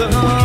the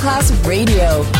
Masterclass Radio,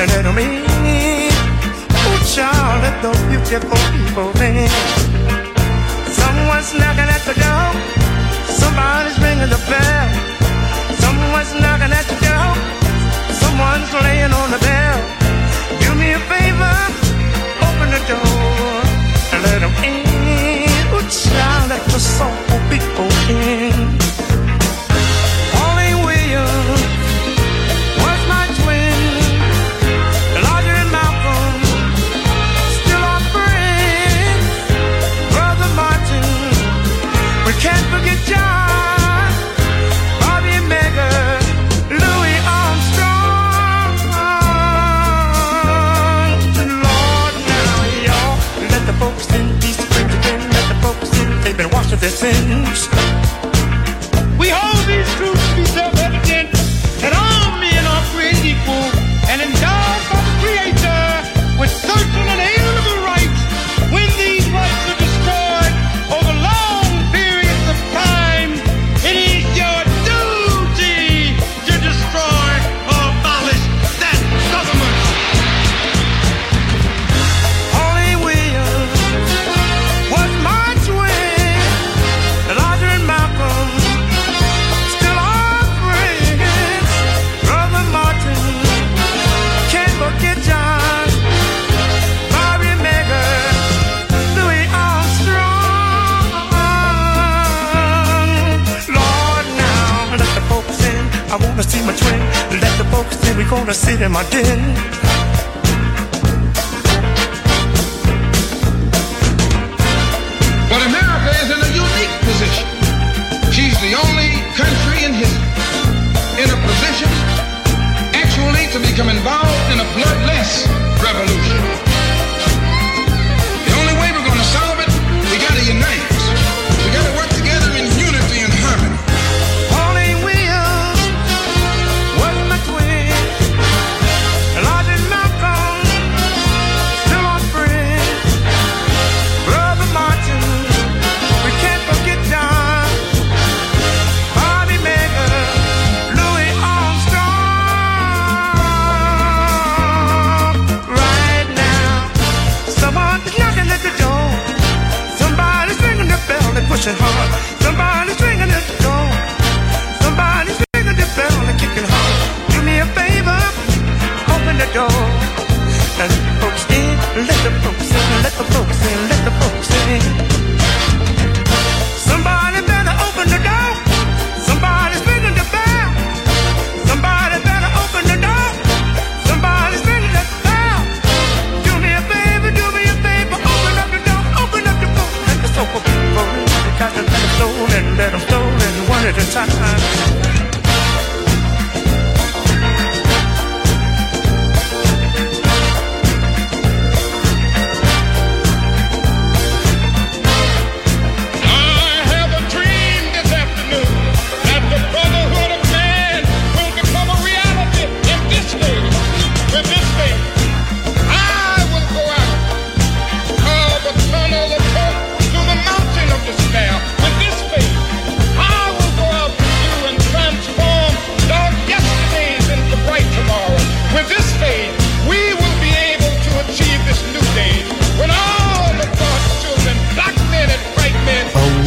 an enemy. Oh, Charlie, those beautiful people think. Someone's knocking at the door. Somebody's ringing the bell. Someone's knocking at the door. Someone's laying on the them again.